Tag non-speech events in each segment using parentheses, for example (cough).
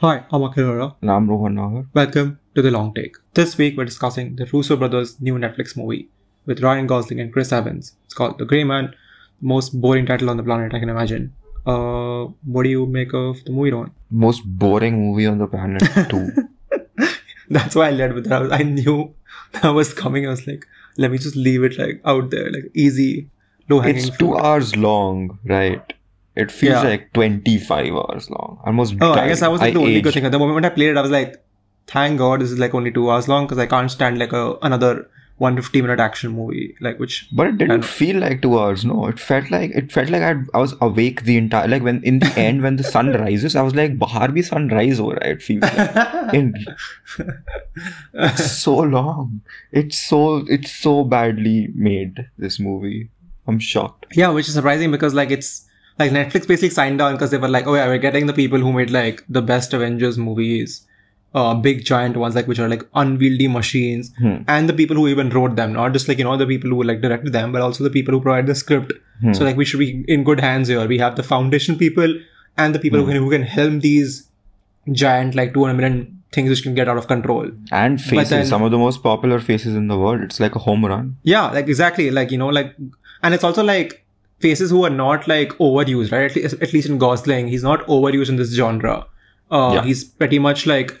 Hi, I'm Akhil Ram Rohan Naahar. Welcome to The Long Take. This week we're discussing the Russo brothers' new Netflix movie with Ryan Gosling and Chris Evans. It's called The Grey Man, most boring title on the planet I can imagine. Uh, what do you make of the movie, Ron? Most boring movie on the planet too. (laughs) That's why I led with that. I knew that was coming. I was like, let me just leave it like out there, like easy, low hanging it's two hours long, right? It feels Yeah. like 25 hours long. Almost Oh, I guess that was like the only good thing. At the moment I played it, I was like, thank God this is like only two hours long because I can't stand like a another 150 minute action movie, like which. But it didn't feel like two hours. No, it felt like it felt like I'd, I was awake the entire. Like when in the (laughs) end when the sun rises, I was like, "Bahar bhi sunrise ho raha hai." It feels like. (laughs) in it's so long. It's so it's so badly made. This movie. I'm shocked. Yeah, which is surprising because like it's like Netflix basically signed on because they were like, oh yeah, we're getting the people who made like the best Avengers movies, uh, big giant ones like which are like unwieldy machines, Hmm. and the people who even wrote them, not just like you know the people who like directed them, but also the people who provide the script. Hmm. So like we should be in good hands here. We have the foundation people and the people who Hmm. can who can helm these giant like 200 million things which can get out of control. And faces. then- some of the most popular faces in the world. It's like a home run. Yeah, like exactly, like you know, like, and it's also like faces who are not like overused, right? At least, at least in Gosling, he's not overused in this genre. Uh, Yeah. he's pretty much like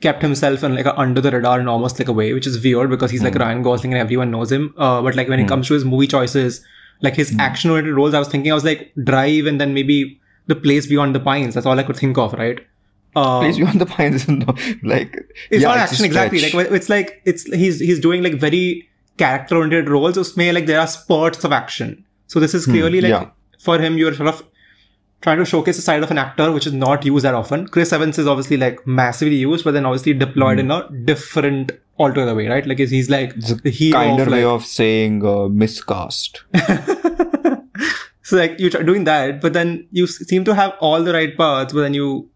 kept himself in like a under the radar in almost like a way, which is weird because he's like Ryan Gosling and everyone knows him. Uh, but like when it comes to his movie choices, like his action oriented roles, I was thinking I was like Drive and then maybe The Place Beyond the Pines. That's all I could think of, right? Uh, Place Beyond the Pines is (laughs) no, like it's yeah, not action exactly like it's like it's he's he's doing like very character oriented roles usme like there are spurts of action so this is clearly like Hmm, yeah. for him you're sort of trying to showcase a side of an actor which is not used that often chris evans is obviously like massively used but then obviously deployed in a different altogether way right like he's, he's like Hmm. It's the hero kinder of, way like, of saying uh, miscast. (laughs) so like you're doing that but then you seem to have all the right parts but then you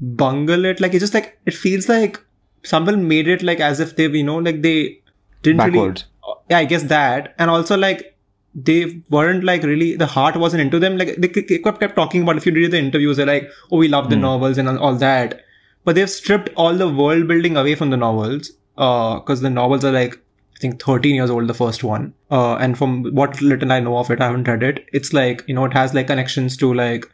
bungle it like it's just like it feels like someone made it like as if they've you know like they didn't Backwards. really yeah i guess that and also like they weren't like really the heart wasn't into them. Like they kept, kept talking about if you read the interviews they're like oh we love the novels and all that. But they've stripped all the world building away from the novels uh because the novels are like i think 13 years old the first one. Uh and from what little i know of it i haven't read it. It's like you know it has like connections to like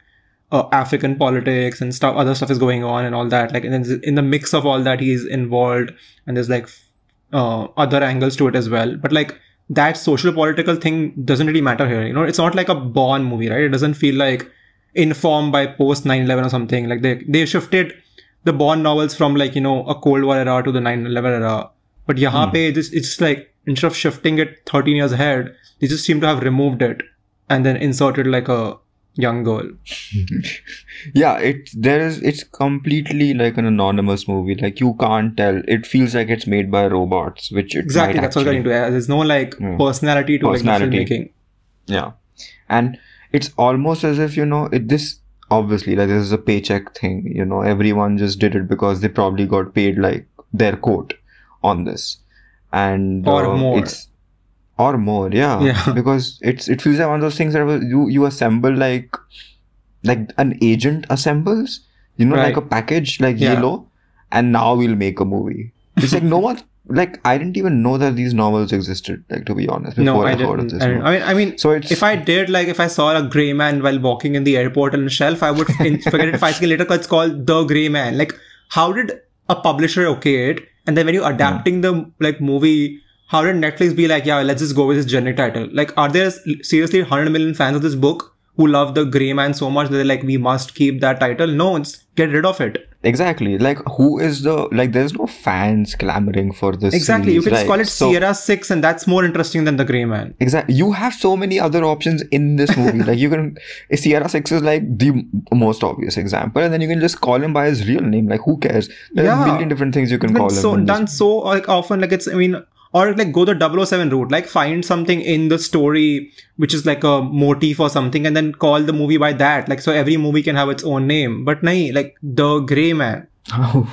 uh, African politics and stuff, other stuff is going on and all that. Like, and then in the mix of all that, he's involved, and there's like uh, other angles to it as well. But like that social political thing doesn't really matter here. You know, it's not like a Bond movie, right? It doesn't feel like informed by post 9/11 or something. Like they they shifted the Bond novels from like you know a Cold War era to the 9/11 era. But yahan hmm. pe this it's like instead of shifting it 13 years ahead, they just seem to have removed it and then inserted like a young girl. yeah, it there is it's completely like an anonymous movie. Like you can't tell. It feels like it's made by robots, which it Exactly, that's what I'm getting to. There's no like Yeah. personality to Personality. like filmmaking. Yeah, and it's almost as if you know it. This obviously like this is a paycheck thing. You know, everyone just did it because they probably got paid like their quote on this, and Or uh, more. It's or more, yeah. Yeah. (laughs) Because it's it feels like one of those things that you you assemble like like an agent assembles, you know, like a package like Yeah. yellow, and now we'll make a movie. It's like no (laughs) one like I didn't even know that these novels existed. Like to be honest, before No, I heard didn't. of this. I. I mean, I mean, So it's if I did, like, if I saw a gray man while walking in the airport on a shelf, I would forget it five seconds later because it's called the gray man. Like, how did a publisher okay it? And then when you're hmm. adapting the like movie, how did Netflix be like, yeah, let's just go with this generic title? Like, are there seriously 100 million fans of this book who love the gray man so much that they're like, we must keep that title? No, just get rid of it. exactly like who is the like? There's no fans clamoring for this. Exactly. You series, can just call it So- Sierra 6 and that's more interesting than the gray man. Exactly. You have so many other options in this movie. (laughs) like you can, Sierra Six is like the most obvious example, and then you can just call him by his real name. Like who cares? There's Yeah. a million different things you can call Like, him. so done so like often like it's i mean or like go the 007 route. Like find something in the story which is like a motif or something and then call the movie by that. Like so every movie can have its own name. But nahi, like the gray man. (laughs) I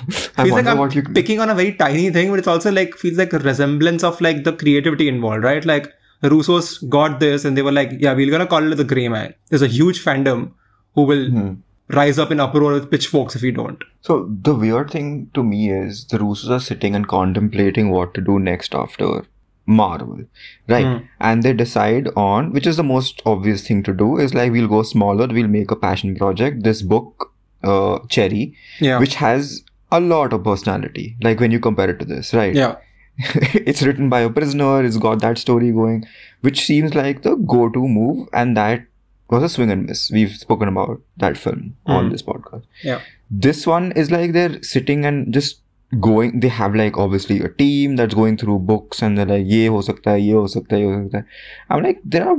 feels like i'm you. picking on a very tiny thing but it's also like feels like a resemblance of like the creativity involved right? Like russo's got this and they were like yeah we're gonna call it the gray man. There's a huge fandom who will Hmm. Rise up in uproar with pitchforks if you don't. So the weird thing to me is the Russos are sitting and contemplating what to do next after Marvel, right? Hmm. And they decide on which is the most obvious thing to do is like we'll go smaller, we'll make a passion project. This book, uh, Cherry, Yeah. which has a lot of personality. Like when you compare it to this, right? yeah. (laughs) it's written by a prisoner. It's got that story going, which seems like the go-to move, and that was a swing and miss. We've spoken about that film on Mm. this podcast. Yeah. This one is like they're sitting and just going. They have like obviously a team that's going through books, and they're like, yeah, ho sakta hai, ye ho sakta hai, ye ho sakta hai." I'm like, there are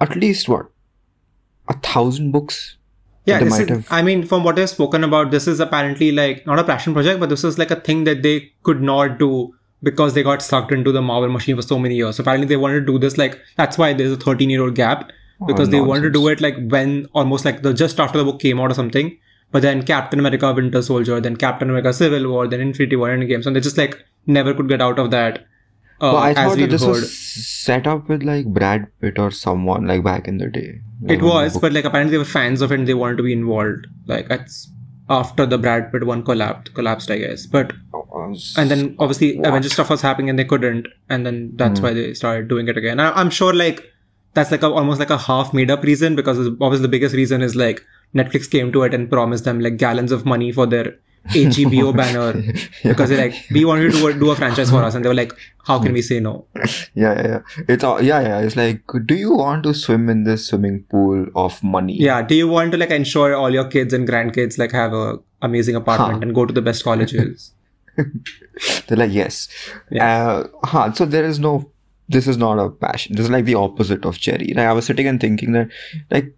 at least what a thousand books. Yeah, this is, I mean, from what I've spoken about, this is apparently like not a passion project, but this is like a thing that they could not do because they got sucked into the Marvel machine for so many years. So apparently they wanted to do this like that's why there's a 13 year old gap because Oh, they wanted to do it like when almost like the just after the book came out or something. But then Captain America Winter Soldier, then Captain America Civil War, then Infinity War and Endgame. So they just like never could get out of that. Uh, Well, I thought that this heard. was set up with like Brad Pitt or someone like back in the day. Like, It was, but like apparently they were fans of it and they wanted to be involved. Like that's after the Brad Pitt one collapsed, collapsed, I guess. But and then obviously What? Avengers stuff was happening and they couldn't, and then that's why they started doing it again. I, I'm sure like that's like a, almost like a half made up reason because obviously the biggest reason is like Netflix came to it and promised them like gallons of money for their HBO (laughs) banner because they're like, we want you to do a, franchise for us, and they were like, how can we say no? (laughs) yeah, yeah, yeah. It's all, yeah, yeah. It's like, do you want to swim in this swimming pool of money? Yeah, do you want to like ensure all your kids and grandkids like have a amazing apartment Huh. and go to the best colleges? (laughs) They're like, yes. Uh, huh, so there is no. This is not a passion. This is like the opposite of cherry. Like I was sitting and thinking that, like,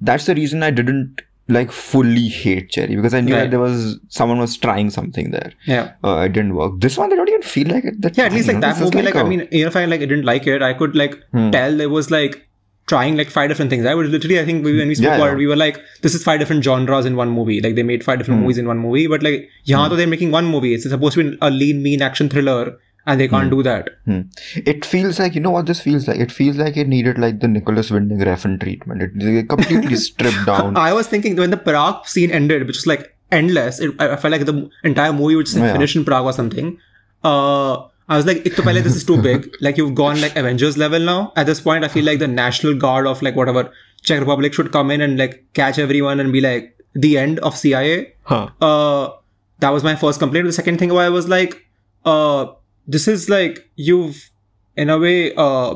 that's the reason I didn't like fully hate cherry because I knew Right. that there was someone was trying something there. Yeah. Uh, it didn't work. This one, they don't even feel like it. That Yeah, at least like you know, that this movie, like, I a- mean, even if I like I didn't like it, I could like Hmm. tell there was like trying like five different things. I would literally, I think we, when we spoke Yeah, about yeah. it, we were like, this is five different genres in one movie. Like they made five Hmm. different movies in one movie, but like, yeah, they're making one movie. It's supposed to be a lean, mean action thriller, and they can't do that. Hmm. It feels like you know what this feels like. It feels like it needed like the Nicolas Winding Refn treatment. It, they completely (laughs) stripped down. I was thinking when the Prague scene ended, which was like endless, it, I felt like the entire movie would Yeah. finish in Prague or something. Uh, I was like, "Ek this is too big. (laughs) like you've gone like Avengers level now. At this point, I feel like the National Guard of like whatever Czech Republic should come in and like catch everyone and be like the end of CIA. Huh. Uh, that was my first complaint. The second thing why I was like, uh, this is like you've in a way uh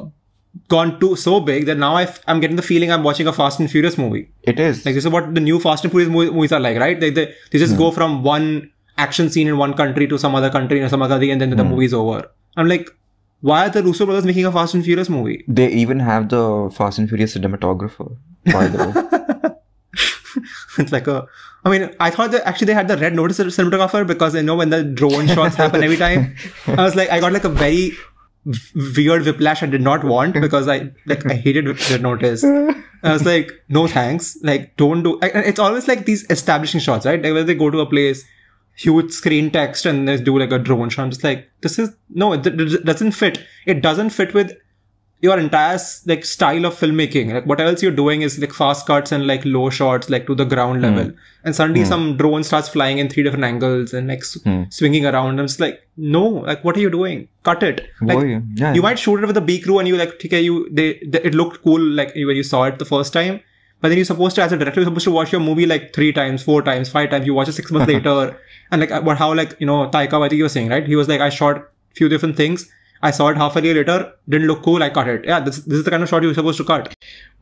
gone too so big that now i f- I'm getting the feeling I'm watching a Fast and Furious movie. It is. Like this is what the new Fast and Furious mo- movies are like, right? They they, they just go from one action scene in one country to some other country and some other thing, and then the movie's over. I'm like, why are the Russo brothers making a Fast and Furious movie? They even have the Fast and Furious cinematographer. By the way. (laughs) (laughs) it's like a. I mean, I thought that actually they had the red notice cinematographer because you know when the drone (laughs) shots happen every time. I was like, I got like a very weird whiplash I did not want because I like I hated red notice. I was like, no thanks. Like, don't do. and It's always like these establishing shots, right? Like when they go to a place, huge screen text, and they do like a drone shot. I'm just like, this is no, it, it doesn't fit. It doesn't fit with your entire like style of filmmaking. Like what else you're doing is like fast cuts and like low shots, like to the ground level. And suddenly some drone starts flying in three different angles and like s- swinging around. I'm just like, no, like what are you doing? Cut it. Like, Boy, yeah. you might shoot it with a B crew and you like okay you they, they it looked cool like when you saw it the first time but then you're supposed to as a director you're supposed to watch your movie like three times four times five times you watch it six months (laughs) later and like uh, what how like you know Taika Waititi was saying right he was like I shot few different things I saw it half a year later didn't look cool I cut it yeah this, this is the kind of shot you're supposed to cut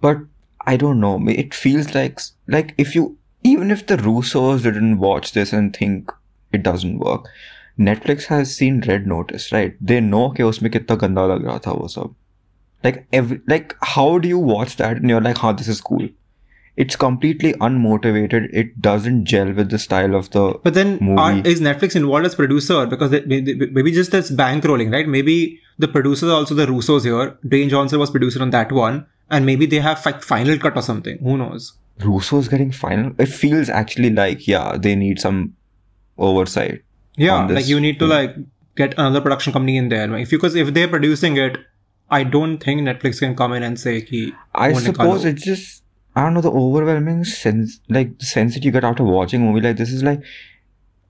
But I don't know. It feels like like if you even if the Russos didn't watch this and think it doesn't work, Netflix has seen Red Notice, right? They know कि उसमें कितना गंदा लग रहा था वो सब. Like every like how do you watch that and you're like, "Huh, this is cool." It's completely unmotivated. It doesn't gel with the style of the But then uh, are, is Netflix involved as producer? Because they, maybe, maybe just this bankrolling, right? Maybe the producers are also the Russos here. Dwayne Johnson was producer on that one. And maybe they have like final cut or something. Who knows? Russo's getting final. It feels actually like yeah, they need some oversight. Yeah, like you need to like get another production company in there. If you because if they're producing it, I don't think Netflix can come in and say ki I "Oh, suppose it's just I don't know the overwhelming sense, like the sense that you get after watching a movie like this is like,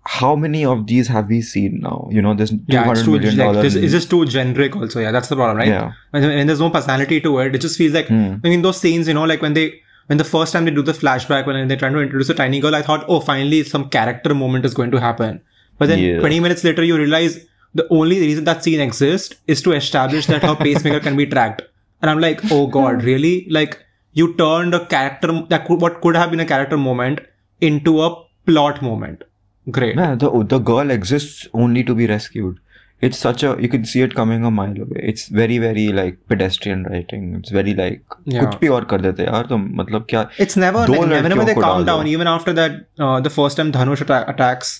how many of these have we seen now? You know, there's two Yeah, it's hundred too like, this, it's just too generic. Also, yeah, that's the problem, right? Yeah. When, when there's no personality to it, it just feels like. Hmm. I mean, those scenes, you know, like when they when the first time they do the flashback when they're trying to introduce a tiny girl, I thought, oh, finally some character moment is going to happen. But then Yeah. 20 minutes later, you realize the only reason that scene exists is to establish that her (laughs) pacemaker can be tracked. And I'm like, oh god, really? Like you turned a character that could, what could have been a character moment into a plot moment. Great. The the girl exists only to be rescued. It's such a you can see it coming a mile away. It's very very like pedestrian writing. It's very like yeah. कुछ भी और कर देते यार तो मतलब क्या? It's never like, whenever they calm down. Even after that, uh, the first time Dhanush atta- attacks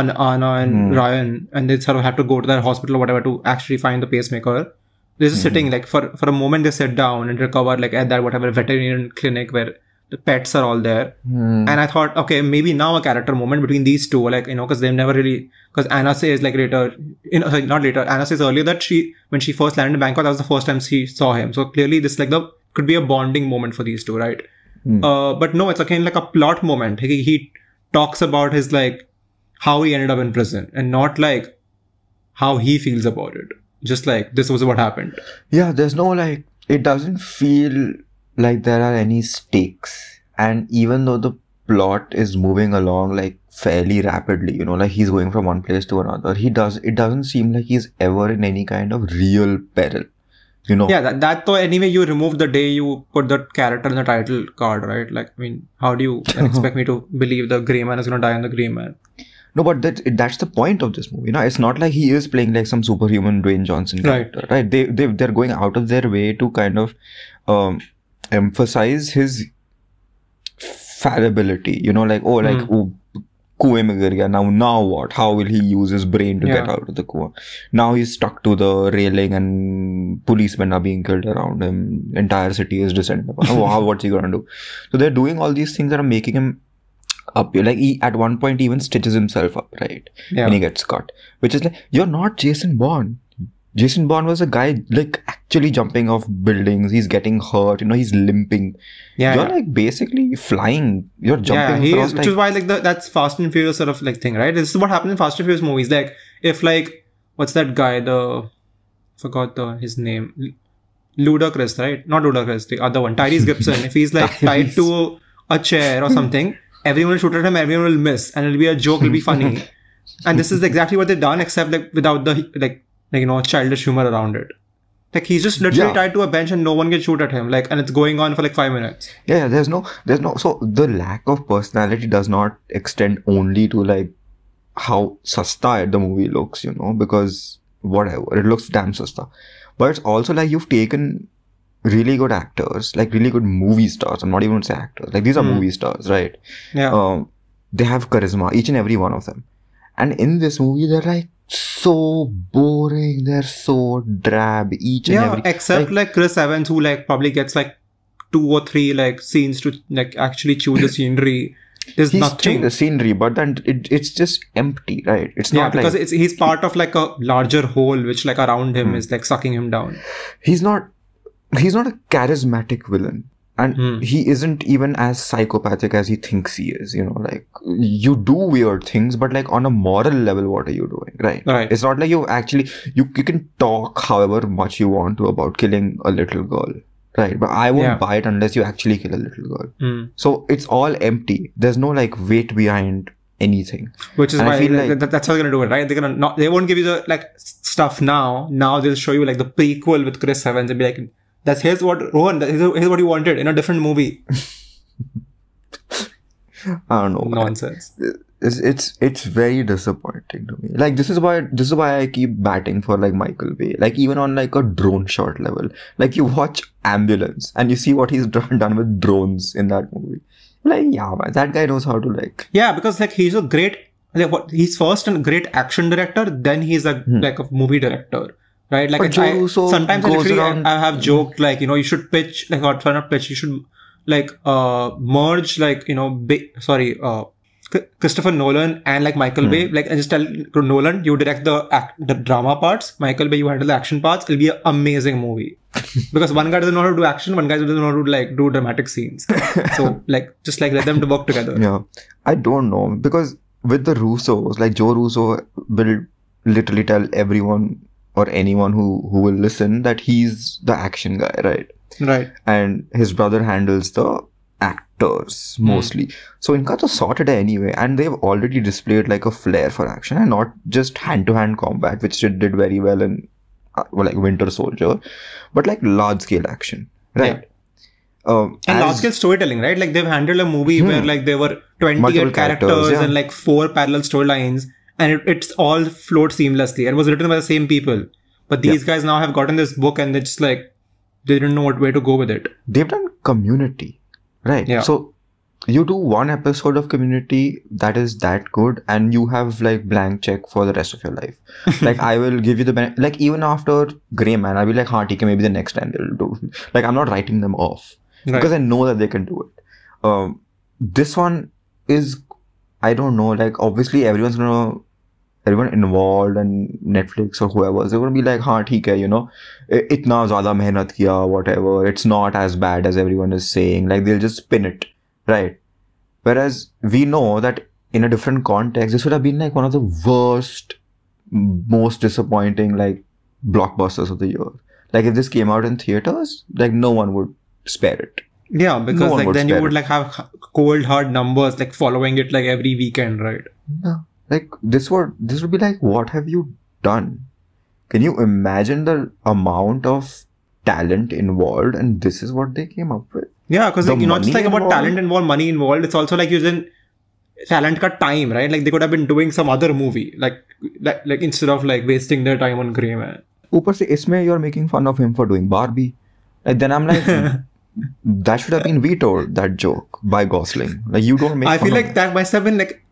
on Ana and. Hmm. Ryan, and they sort of have to go to that hospital or whatever to actually find the pacemaker. They're just sitting like for for a moment they sit down and recover like at that whatever veterinarian clinic where the pets are all there. Hmm. And I thought, okay, maybe now a character moment between these two, like you know, because they've never really. Because Ana says like later, you know, sorry, not later. Ana says earlier that she, when she first landed in Bangkok, that was the first time she saw him. So clearly, this like the could be a bonding moment for these two, right? Hmm. Uh, but no, it's again like a plot moment. He, he talks about his like how he ended up in prison, and not like how he feels about it. Just like this was what happened. Yeah, there's no like it doesn't feel like there are any stakes. And even though the plot is moving along like fairly rapidly, you know, like he's going from one place to another, he does it doesn't seem like he's ever in any kind of real peril. You know? Yeah, that, that though anyway you remove the day you put the character in the title card, right? Like, I mean, how do you (laughs) expect me to believe the Grey Man is gonna die on the Grey Man? No, but that that's the point of this movie. No, it's not like he is playing like some superhuman Dwayne Johnson Right. character, right? They they they're going out of their way to kind of um, emphasize his fallibility. You know, like oh, like Hmm. oh, कुएं में गिर गया now now what? How will he use his brain to get Yeah. out of the कुआं? Now he's stuck to the railing and policemen are being killed around him. Entire city is descending upon. him. Oh, how (laughs) what's he gonna do? So they're doing all these things that are making him up. Like he at one point even stitches himself up, right? Yeah. when he gets caught. Which is like, you're not Jason Bourne. Jason Bourne was a guy like actually jumping off buildings. He's getting hurt. You know, he's limping. Yeah, you're yeah. like basically flying. You're yeah, jumping he across is, like which is why like the, that's Fast and Furious sort of like thing, right? This is what happens in Fast and Furious movies. Like if like what's that guy? The forgot the his name. Ludacris, right? Not Ludacris, the other one, Tyrese (laughs) Gibson. if he's like tied to a chair or something, everyone will shoot at him, everyone will miss, and it'll be a joke, it'll be funny. (laughs) and this is exactly what they've done, except like without the like like you know childish humor around it. Like he's just literally Yeah. tied to a bench and no one can shoot at him. Like and it's going on for like five minutes. yeah, yeah, there's no, there's no. So the lack of personality does not extend only to like how sasta the movie looks, you know, because whatever it looks damn sasta, but it's also like you've taken really good actors, like really good movie stars. I'm not even say actors. Like these are Hmm. movie stars, right? Yeah. um, they have charisma, each and every one of them. And in this movie, they're like so boring. They're so drab. Each and yeah, every except like, Chris Evans, who like probably gets like two or three like scenes to like actually chew the (laughs) scenery. There's he's nothing. the scenery, but then it, it's just empty, right? It's yeah, not because like it's he's part of like a larger hole, which like around him Hmm. is like sucking him down. he's not he's not a charismatic villain. And Hmm. he isn't even as psychopathic as he thinks he is, you know, like you do weird things, but like on a moral level, what are you doing? Right. Right. It's not like you actually you, you can talk however much you want to about killing a little girl. Right. But I won't Yeah. buy it unless you actually kill a little girl. Hmm. So it's all empty. There's no like weight behind anything. Which is And why like, like- that- that's how they're gonna do it, right? They're gonna not they won't give you the like stuff now. Now they'll show you like the prequel with Chris Evans and be like, "That's here's what Rohan, here's, here's what he wanted in a different movie." I don't know. Nonsense. It's, it's it's very disappointing to me. Like this is why this is why I keep batting for like Michael Bay. Like even on like a drone shot level. Like you watch Ambulance and you see what he's (laughs) done, done with drones in that movie. Like yeah, man, that guy knows how to like. Yeah, because like he's a great like what he's first a great action director, then he's a hmm. like a movie director. Right? Like it's- I, sometimes I I, I have joked like, you know, you should pitch like or try not pitch, you should like uh merge like, you know, big sorry, uh C- Christopher Nolan and like Michael Hmm. Bay, like and just tell Nolan, you direct the act, the drama parts. Michael Bay, you handle the action parts. It'll be an amazing movie. (laughs) because one guy doesn't know how to do action, one guy doesn't know how to like do dramatic scenes. so (laughs) like just like let them to work together. Yeah, I don't know because with the Russos, like Joe Russo will literally tell everyone or anyone who who will listen that he's the action guy, right? Right. And his brother handles the actors mostly. So inka to sorted anyway, and they've already displayed like a flair for action and not just hand to hand combat, which it did very well in uh, well, like Winter Soldier, but like large scale action, right? Um, And large scale storytelling, right? Like they've handled a movie where like there were 28 characters, characters, yeah. and like four parallel storylines and it, it's all flowed seamlessly and was written by the same people. But these guys now have gotten this book and they just like they didn't know what way to go with it. they've done community right Yeah. so you do one episode of community that is that good and you have like blank check for the rest of your life (laughs) like i will give you the ben- like even after gray man i'll be like huh okay maybe the next time they'll do like i'm not writing them off Right. because i know that they can do it um this one is i don't know like obviously everyone's gonna everyone involved and Netflix or whoever, they would gonna be like, "Ha, theek hai," you know, itna zyada mehnat kiya, whatever. It's not as bad as everyone is saying. Like they'll just spin it, right? Whereas we know that in a different context, this would have been like one of the worst, most disappointing like blockbusters of the year. Like if this came out in theaters, like no one would spare it. Yeah, because no like then you would it. like have cold hard numbers like following it like every weekend, right? Yeah like this would this would be like what have you done? Can you imagine the amount of talent involved and this is what they came up with? Yeah because like, you know just like involved, about talent involved money involved it's also like using talent cut time right? Like they could have been doing some other movie like like, like instead of like wasting their time on gray man. Upar se isme you're making fun of him for doing barbie. And then i'm like (laughs) that should have been vetoed that joke by gosling. Like you don't make i feel like that must have been like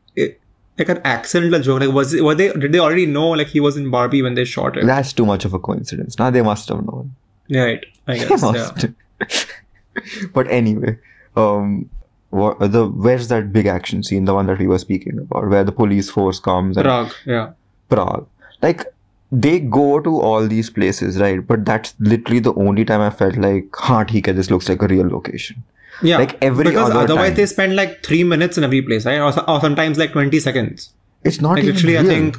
like an accidental joke. Like was it, were they did they already know like he was in Barbie when they shot it? That's too much of a coincidence. Now they must have known. right, I They guess. Yeah. must. (laughs) but anyway, um, what, the where's that big action scene, the one that we were speaking about, where the police force comes and Prague, yeah. Prague. Like they go to all these places, right? But that's literally the only time I felt like, "Ha, theek this looks like a real location." Yeah, Like every because other otherwise time. they spend like three minutes in every place, right? Or, or sometimes like twenty seconds. It's not Like literally, I think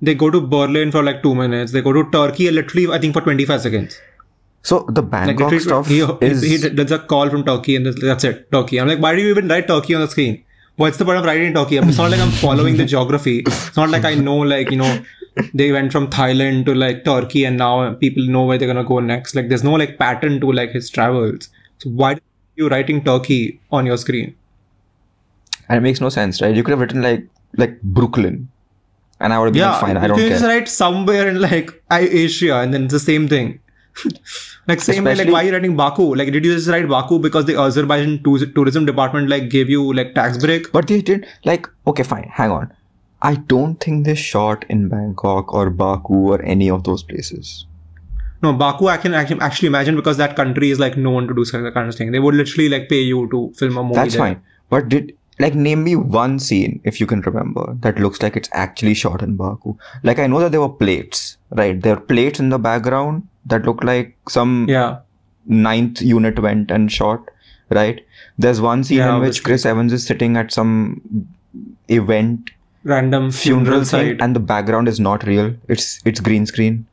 they go to Berlin for like two minutes. They go to Turkey, literally, I think for twenty-five seconds. So the Like Bangkok literally, stuff he, is he, he does a call from Turkey, and that's it, Turkey. I'm like, why do you even write Turkey on the screen? What's the point of writing Turkey? It's not like I'm following the geography. It's not like I know, like you know, they went from Thailand to like Turkey, and now people know where they're gonna go next. Like, there's no like pattern to like his travels. So why you writing Turkey on your screen? and it makes no sense, right? You could have written like like Brooklyn, and I would have been Yeah, like, fine. I don't care. just write somewhere in like Asia, and then it's the same thing. (laughs) like same way, like why are you writing Baku? Like did you just write Baku because the Azerbaijan tou- tourism department like gave you like tax break? But they did like okay, fine. Hang on. I don't think they shot in Bangkok or Baku or any of those places. No, Baku I can actually actually imagine because that country is like known to do such a kind of thing. They would literally like pay you to film a movie. That's there. fine. But did like name me one scene if you can remember that looks like it's actually shot in Baku. Like I know that there were plates, right? There are plates in the background that look like some Yeah, ninth unit went and shot, right? There's one scene Yeah, in which. Chris Evans is sitting at some event random funeral funeral site. and the background is not real. It's it's green screen.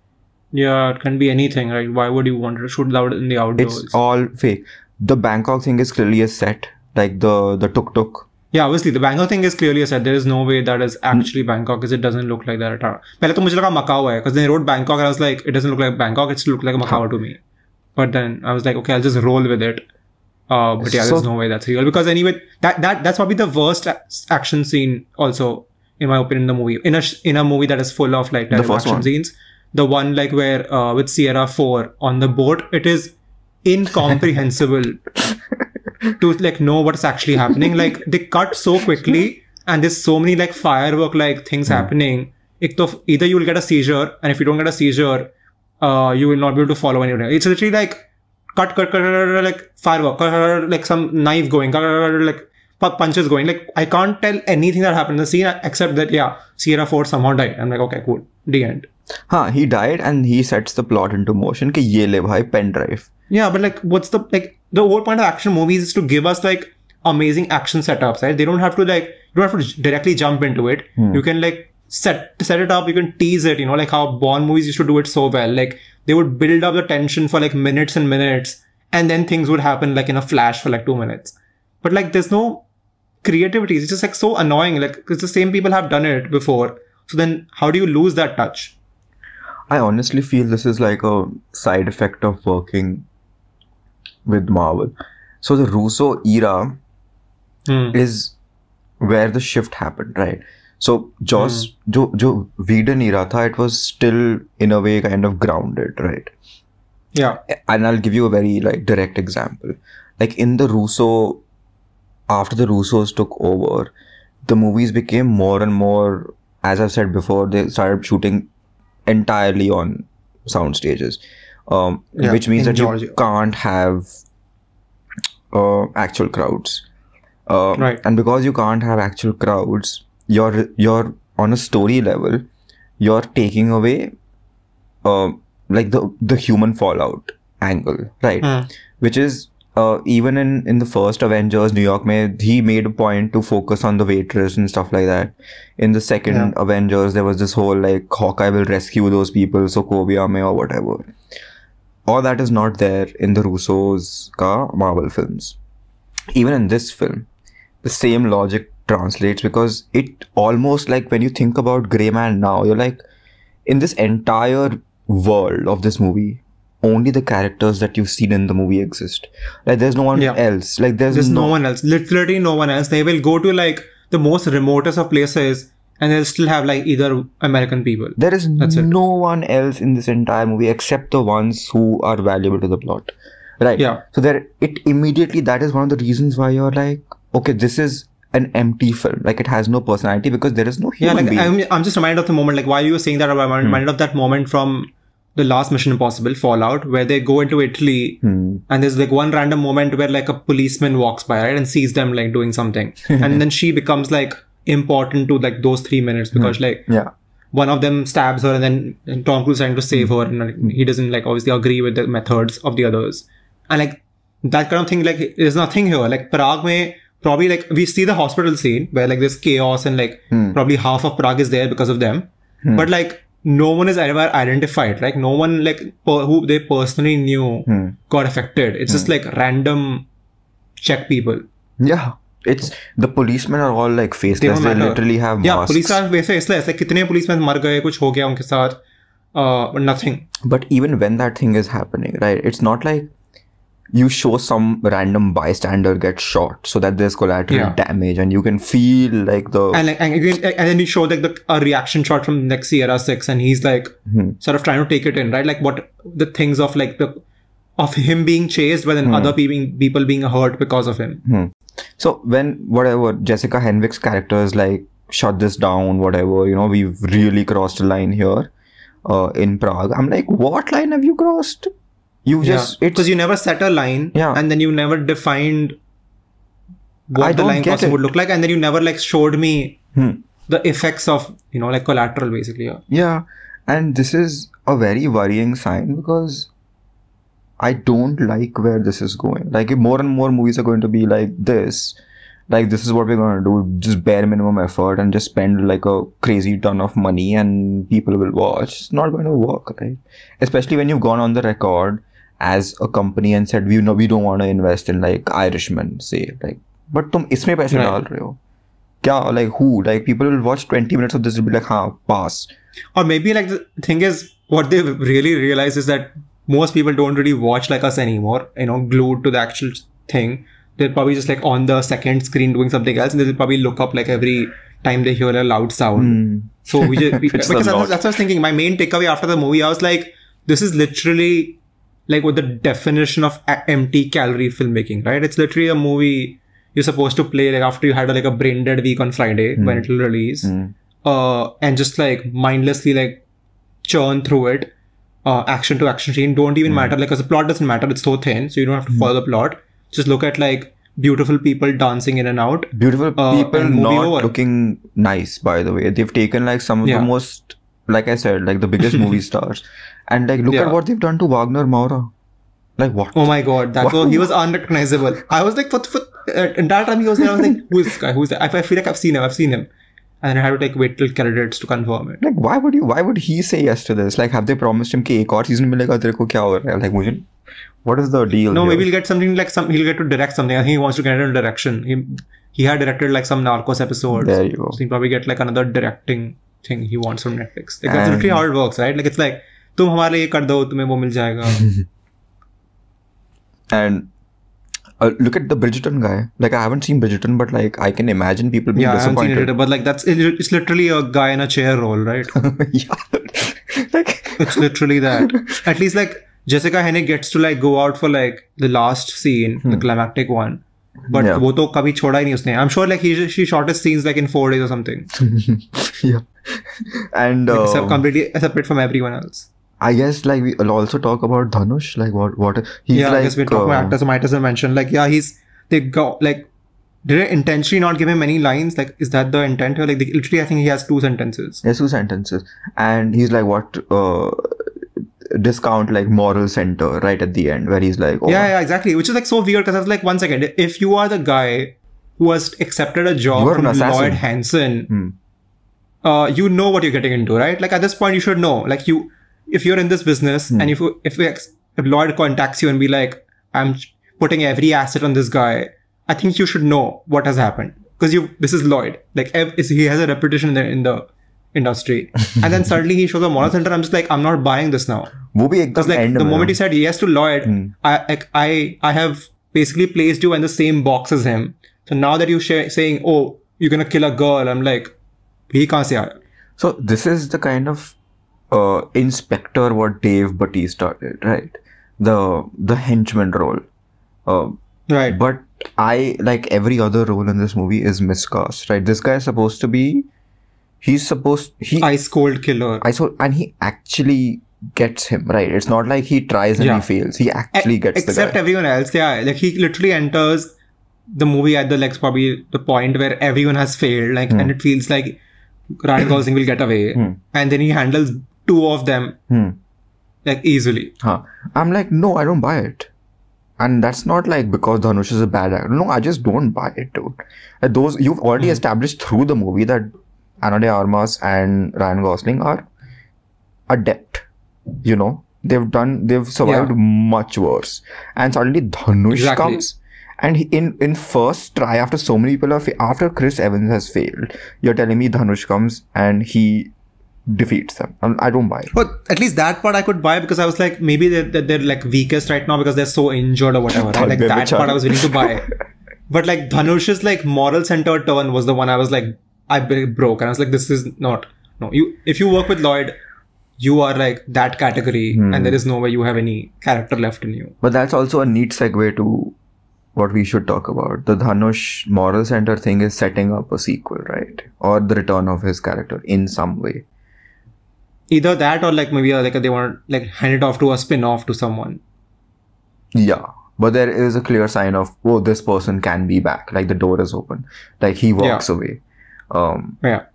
yeah, it can be anything, right? Why would you want to shoot that in the outdoors? It's all fake. The Bangkok thing is clearly a set, like the the tuk tuk. Yeah, obviously the Bangkok thing is clearly a set. There is no way that is actually Bangkok because it doesn't look like that at all. पहले तो मुझे लगा Macau है because they wrote Bangkok and I was like it doesn't look like Bangkok. It looked like Macau to me. But then I was like okay, I'll just roll with it. Uh, but yeah, So- there's no way that's real because anyway that that that's probably the worst a- action scene also in my opinion in the movie in a sh- in a movie that is full of like terrible first action one. scenes. the one like where uh, with Sierra Four on the boat, it is incomprehensible to like know what's actually happening. Like they cut so quickly, and there's so many like firework like things happening. Either you will get a seizure, and if you don't get a seizure, uh, you will not be able to follow anything. It's literally like cut, cut, cut, cut, cut, like firework, cut, cut, cut, like some knife going, cut, cut, cut, like punches going. Like I can't tell anything that happened in the scene except that yeah, Sierra Four somehow died. I'm like, okay, cool, the end. Huh, he died and he sets the plot into motion. Le bhai pen drive. Yeah, but like, what's the like? The whole point of action movies is to give us like amazing action setups, right? They don't have to like, you don't have to directly jump into it. Hmm. You can like set set it up. You can tease it. You know, like how Bond movies used to do it so well. Like they would build up the tension for like minutes and minutes, and then things would happen like in a flash for like two minutes. But like, there's no creativity. It's just like so annoying. Like, because the same people have done it before. So then, how do you lose that touch? I honestly feel this is like a side effect of working with Marvel. So the Russo era Hmm. is where the shift happened, right? So Joss, jo, jo Whedon era tha, it was still in a way kind of grounded, right? Yeah. And I'll give you a very like direct example. Like in the Russo, after the Russos took over, the movies became more and more, as I've said before, they started shooting entirely on sound stages, um, Yeah, which means that Georgia. you can't have uh, actual crowds. Uh, Right. And because you can't have actual crowds, you're you're on a story level, you're taking away, uh, like the the human fallout angle, right? Hmm. Which is uh, even in in the first Avengers, New York, may he made a point to focus on the waitress and stuff like that. In the second Yeah. Avengers, there was this whole like Hawkeye will rescue those people, Sokovia may or whatever. All that is not there in the Russo's ka Marvel films. Even in this film, the same logic translates because it almost like when you think about Grey Man now, you're like, in this entire world of this movie, only the characters that you've seen in the movie exist. Like there's no one Yeah. else. Like there's, There's no one else. Literally no one else. They will go to like the most remotest of places and they'll still have like either American people. There is That's it. no one else in this entire movie except the ones who are valuable to the plot. Right. Yeah. So there it immediately that is one of the reasons why you're like, okay, this is an empty film. Like it has no personality because there is no Yeah, human like being. I'm, I'm just reminded of the moment, like while you were saying that, I'm hmm. reminded of that moment from the last Mission Impossible Fallout, where they go into Italy Hmm. and there's like one random moment where like a policeman walks by, right, and sees them like doing something, (laughs) and then she becomes like important to like those three minutes because hmm. like Yeah. one of them stabs her and then Tom Cruise is trying to save hmm. her and like, he doesn't like obviously agree with the methods of the others. And like that kind of thing like there's nothing here. Like Prague may probably like we see the hospital scene where like there's chaos and like hmm. probably half of Prague is there because of them. But like no one is ever identified like no one like per- who they personally knew got affected it's just like random Czech people Yeah. It's the policemen are all like faceless. don't They, matter. literally have yeah masks. police are faceless like कितने policemen मर गए कुछ हो गया उनके साथ uh, but nothing But even when that thing is happening, right? It's not like you show some random bystander get shot so that there's collateral Yeah. damage and you can feel like the and like and, again, and then you show like the a reaction shot from like Sierra Six, and he's like Hmm. sort of trying to take it in, right? Like what the things of like the of him being chased, but then Hmm. other people people being hurt because of him. So when whatever Jessica Henwick's character is like, shut this down, whatever, you know, we've really crossed a line here uh, in Prague. I'm like, what line have you crossed? You just it's because you never set a line, Yeah. and then you never defined what I the line crossing it. would look like, and then you never like showed me Hmm. the effects of you know like collateral basically. Yeah. yeah, and this is a very worrying sign because I don't like where this is going. Like if more and more movies are going to be like this. Like this is what we're gonna do, just bare minimum effort and just spend like a crazy ton of money and people will watch. It's not going to work, right? Especially when you've gone on the record as a company and said we know we don't want to invest in like irishman say like but tum isme paise right. dal rahe ho kya like who? Like people will watch 20 minutes of this will be like ha pass. Or maybe like the thing is what they really realize is that most people don't really watch like us anymore you know glued to the actual thing. They're probably just like on the second screen doing something else and they'll probably look up like every time they hear a loud sound. Mm. so we (laughs) just we, because that's what i was thinking. My main takeaway after the movie i was like this is literally like what the definition of empty calorie filmmaking, right? It's literally a movie you're supposed to play like after you had like a brain dead week on Friday when it will release, uh, and just like mindlessly like churn through it, uh, action to action scene. Don't even matter like because the plot doesn't matter. It's so thin, so you don't have to follow the plot. Just look at like beautiful people dancing in and out. Beautiful Uh, people not over. looking nice, by the way. They've taken like some of Yeah. the most, like I said, like the biggest movie (laughs) stars. And like, look yeah. at what they've done to Wagner Moura. Like what? Oh my god, that was, he was unrecognizable. I was like, for the uh, Entire time he was there, I was like, who is this guy? Who is that? I, I feel like I've seen him. I've seen him. And I had to like wait till credits to confirm it. Like, why would you? Why would he say yes to this? Like, have they promised him that एक और season मिलेगा तेरे को क्या हो रहा Like, what is the deal? No, here? maybe he'll get something like some. He'll get to direct something. I think he wants to get in direction. He he had directed like some Narcos episodes. There you go. So he'll probably get like another directing Thing he wants from Netflix. Like that's literally how it works, right? Like it's like, तुम हमारे लिए कर दो तुम्हें वो मिल जाएगा (laughs) Uh, look at the Bridgerton guy. Like I haven't seen Bridgerton, but like I can imagine people being yeah, disappointed. I haven't seen it, but like that's it's literally a guy in a chair role, right? (laughs) yeah, (laughs) like it's literally that. At least like Jessica Henwick gets to like go out for like the last scene, hmm. the climactic one, But Hmm. Yeah. वो तो कभी छोड़ा ही नहीं उसने. I'm sure like he she shot his scenes like in four days or something. (laughs) yeah. And uh, Except completely separate from everyone else. I guess like we'll also talk about Dhanush. Like what what he's yeah, like. I guess we're talking uh, about actors. I might as well mention like yeah, he's they go like did they intentionally not give him any lines? Like is that the intent here? Like they, literally, I think he has two sentences. Yes, two sentences, and he's like what uh, discount like moral center right at the end where he's like oh, Yeah, yeah, exactly. Which is like so weird because I was like, one second, if you are the guy who has accepted a job from. Lloyd Hansen, Hmm. uh, you know what you're getting into, right? Like at this point, you should know. Like you, if you're in this business Hmm. and if you, if, we ex- if Lloyd contacts you and be like, I'm putting every asset on this guy, I think you should know what has happened because you. This is Lloyd. Like ev- is- he has a reputation in the, in the industry, (laughs) and then suddenly he shows a moral center. I'm just like, I'm not buying this now. वो भी एकदम like, end the moment he said yes to Lloyd. Hmm. I, I I have basically placed you in the same box as him. So now that you're saying oh you're gonna kill a girl I'm like he can't say that. so this is the kind of uh, inspector what Dave Bautista did right? The the henchman role. Uh, right. but I like every other role in this movie is miscast right? This guy is supposed to be he's supposed he ice cold killer. Ice cold and he actually gets him right. It's not like he tries and Yeah. he fails. He actually gets the Except everyone else, yeah. Like he literally enters the movie at the like probably the point where everyone has failed, like, and it feels like Ryan (clears throat) Gosling will get away, and then he handles two of them Hmm. like easily. Huh. I'm like, no, I don't buy it. And that's not like because Dhanush is a bad actor. No, I just don't buy it, dude. Like those you've already Hmm. established through the movie that Ana de Armas and Ryan Gosling are adept. You know, they've done, they've survived Yeah. much worse. And suddenly Dhanush Exactly. comes. And he, in in first try, after so many people are fa- after Chris Evans has failed, you're telling me Dhanush comes and he defeats them. I don't buy it. But at least that part I could buy because I was like, maybe they're, they're, they're like weakest right now because they're so injured or whatever. Right? Like that part I was willing to buy. (laughs) But like Dhanush's like moral center turn was the one I was like, i broke. And I was like, this is not, no. You If you work with Lloyd, you are like that category and there is no way you have any character left in you. But that's also a neat segue to what we should talk about. The Dhanush moral center thing is setting up a sequel, right? Or the return of his character in some way. Either that or like maybe uh, like they want like hand it off to a spin off to someone. Yeah. But there is a clear sign of, oh, this person can be back. Like the door is open. Like he walks away. Um, Yeah.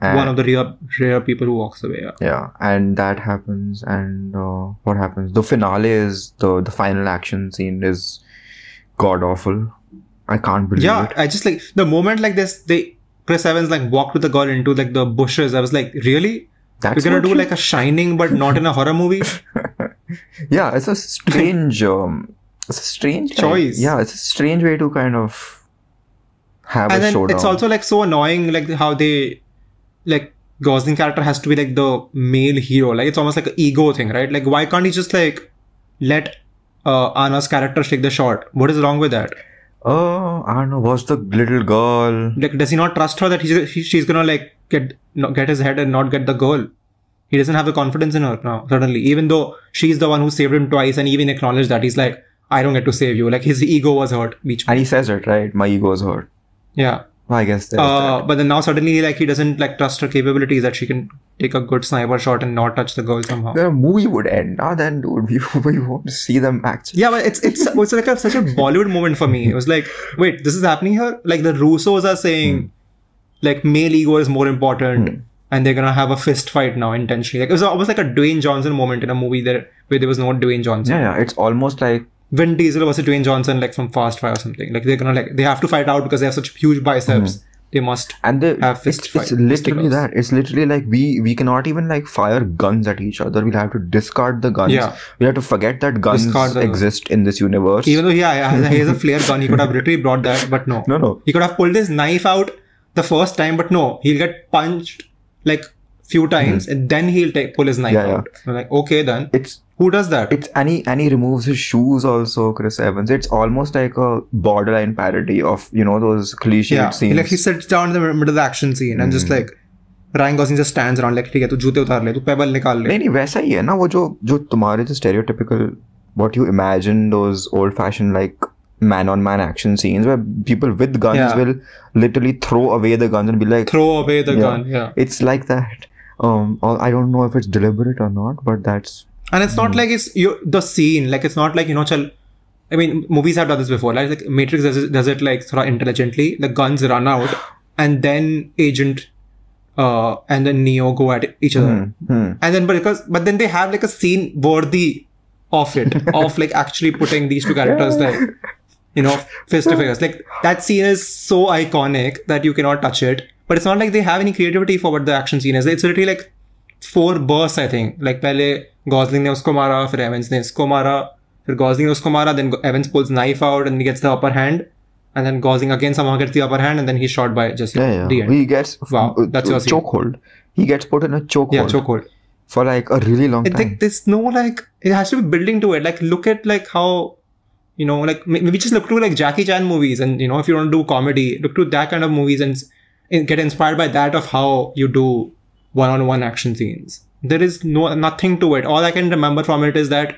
And, one of the rare, rare people who walks away. Yeah. yeah, and that happens. And uh, what happens? The finale is the the final action scene is god awful. I can't believe Yeah, it. Yeah, I just like the moment like this, they Chris Evans like walked with the girl into like the bushes. I was like, really? That's We're gonna do like a Shining, but not in a horror movie. (laughs) yeah it's a strange um it's a strange like- Choice. yeah it's a strange way to kind of have and a then showdown it's also like so annoying, like how they like Gosling character has to be like the male hero. Like it's almost like an ego thing, right? Like why can't he just like let uh, Ana's character take the shot? What is wrong with that? oh i don't know was the little girl Like does he not trust her that he's he, she's gonna like get not get his head and not get the girl? He doesn't have the confidence in her now. Suddenly, even though she's the one who saved him twice, and even acknowledged that he's like, I don't get to save you. Like his ego was hurt. Beach. and he says it right my ego is hurt Yeah. I guess Uh, but then now suddenly like he doesn't like trust her capabilities that she can take a good sniper shot and not touch the girl somehow. The movie would end. Ah, then dude, we, (laughs) we won't see them actually. Yeah, but it's it's it's like a, such a Bollywood moment for me. It was like, wait, this is happening here. Like the Russos are saying, Hmm. like male ego is more important, and they're gonna have a fist fight now intentionally. Like it was almost like a Dwayne Johnson moment in a movie there where there was no Dwayne Johnson. Yeah, yeah. It's almost like Vin Diesel versus Dwayne Johnson, like from Fast Five or something. Like they're gonna like they have to fight out because they have such huge biceps. Mm-hmm. They must. and they Have fist it's, fight, it's literally that it's literally like we we cannot even like fire guns at each other we'll have to discard the guns Yeah. we have to forget that guns the- exist in this universe Even though yeah, yeah, he has a flare gun, he could have (laughs) literally brought that, but no. no no He could have pulled his knife out the first time, but no, he'll get punched like few times and then he'll take pull his knife Hmm. Yeah, yeah. out. I'm like, okay then. it's Who does that? it's and he and he removes his shoes also chris evans it's almost like a borderline parody of you know those cliched yeah. scenes Like he sits down in the middle of the action scene and Hmm. just like Ryan Gosling just stands around like ठीक है तू जूते उतार ले तू payable निकाल ले नहीं नहीं वैसा ही है ना वो जो जो तुम्हारे जो stereotypical what you imagine those old fashioned like man on man action scenes where people with guns Yeah. will literally throw away the guns and be like throw away the Yeah. gun yeah it's like that um i don't know if it's deliberate or not but that's and it's not like it's you the scene like it's not like you know chal I mean movies have done this before like, like Matrix does it, does it like sort of intelligently the guns run out and then agent uh and then Neo go at each other. Hmm. and then but because but then they have like a scene worthy of it (laughs) of like actually putting these two characters like you know face to face. Like that scene is so iconic that you cannot touch it but it's not like they have any creativity for what the action scene is it's literally like four bursts I think like पहले Gosling ने उसको मारा फिर Evans ने इसको मारा फिर Gosling ने उसको मारा then Evans pulls knife out and he gets the upper hand and then Gosling again somehow gets the upper hand and then he's shot by just yeah yeah the end he gets Wow, uh, that's your scene. chokehold he gets put in a chokehold yeah chokehold for like a really long I time think there's no like it has to be building to it. Like look at like how you know like may- maybe just look to like Jackie Chan movies and you know if you want to do comedy, look to that kind of movies and, s- and get inspired by that of how you do one-on-one action scenes. There is no nothing to it. All I can remember from it is that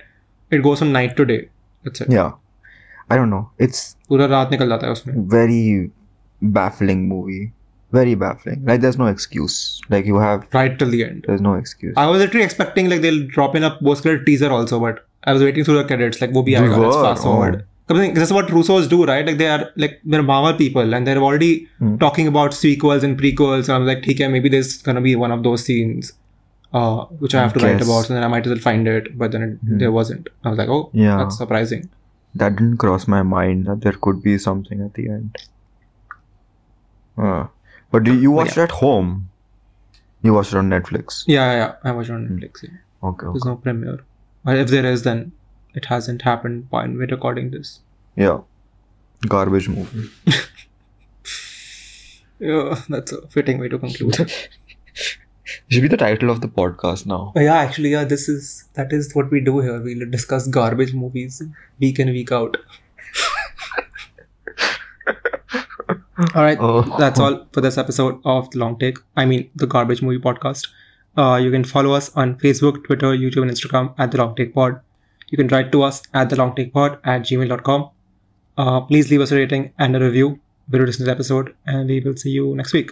it goes from night to day. That's it. yeah i don't know it's पूरा रात निकल जाता है उसमें. very baffling movie very baffling like there's no excuse like you have Right till the end. there's no excuse I was literally expecting like they'll drop in a post credit teaser also, but I was waiting through the credits like वो भी We आएगा. Let's were, fast forward. oh. Because This is what Russos do, right? Like they are like they're Marvel people and they're already Hmm. talking about sequels and prequels. And I'm like, okay, maybe there's gonna be one of those scenes, uh, which I have to write about, and then I might as well find it. But then it, there wasn't. I was like, oh, Hmm. Yeah. that's surprising. that didn't cross my mind that there could be something at the end uh, but do you watched it at home you watched it on netflix Yeah, yeah, yeah. I watched it on Netflix. Yeah. okay, okay. There's no premiere, but if there is, then it hasn't happened when we're recording this. yeah garbage movie (laughs) Yeah, that's a fitting way to conclude. (laughs) should be the title of the podcast now Uh, Yeah, actually, yeah, this is that is what we do here. We discuss garbage movies week in week out. (laughs) all right, Oh. that's all for this episode of the Long Take. I mean, the Garbage Movie Podcast. Uh, you can follow us on Facebook, Twitter, YouTube, and Instagram at the Long Take Pod. You can write to us at the Long Take Pod at gmail.com. Uh, please leave us a rating and a review. To this episode, and we will see you next week.